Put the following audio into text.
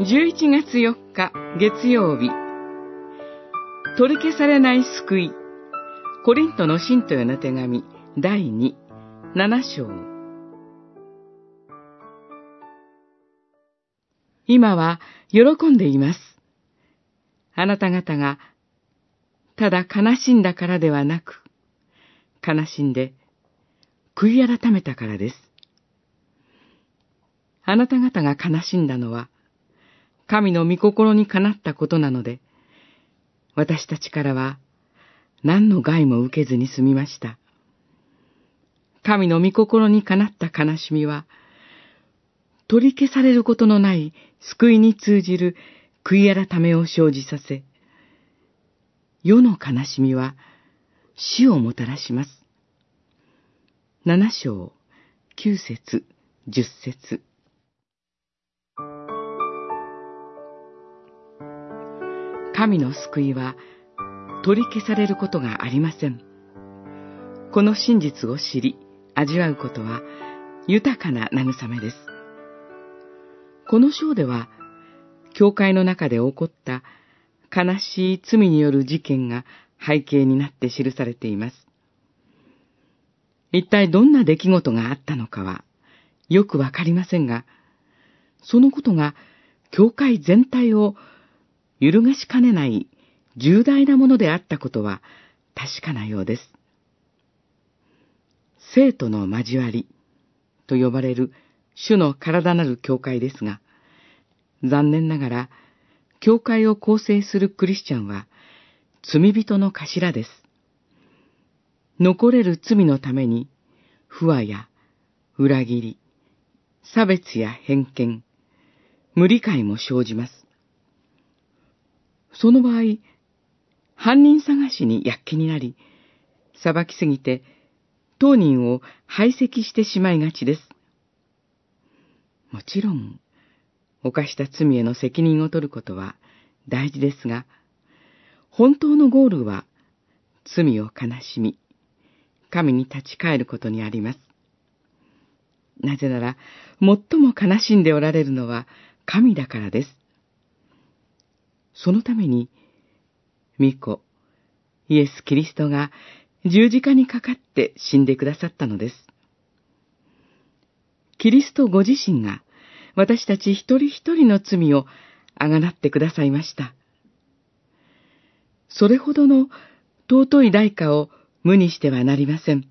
11月4日月曜日取り消されない救いコリントの信徒への手紙第2、7章今は喜んでいます。あなた方がただ悲しんだからではなく、悲しんで悔い改めたからです。あなた方が悲しんだのは、神の御心にかなったことなので、私たちからは何の害も受けずに済みました。神の御心にかなった悲しみは、取り消されることのない救いに通じる悔い改めを生じさせ、世の悲しみは死をもたらします。七章、九節、十節。神の救いは取り消されることがありません。この真実を知り、味わうことは豊かな慰めです。この章では、教会の中で起こった悲しい罪による事件が背景になって記されています。一体どんな出来事があったのかはよくわかりませんが、そのことが教会全体を揺るがしかねない重大なものであったことは確かなようです。生徒の交わりと呼ばれる主の体なる教会ですが、残念ながら、教会を構成するクリスチャンは罪人の頭です。残れる罪のために、不和や裏切り、差別や偏見、無理解も生じます。その場合、犯人探しに躍起になり、裁きすぎて当人を排斥してしまいがちです。もちろん、犯した罪への責任を取ることは大事ですが、本当のゴールは罪を悲しみ、神に立ち返ることにあります。なぜなら、最も悲しんでおられるのは神だからです。そのために、巫女、イエス・キリストが十字架にかかって死んでくださったのです。キリストご自身が私たち一人一人の罪をあがなってくださいました。それほどの尊い代価を無にしてはなりません。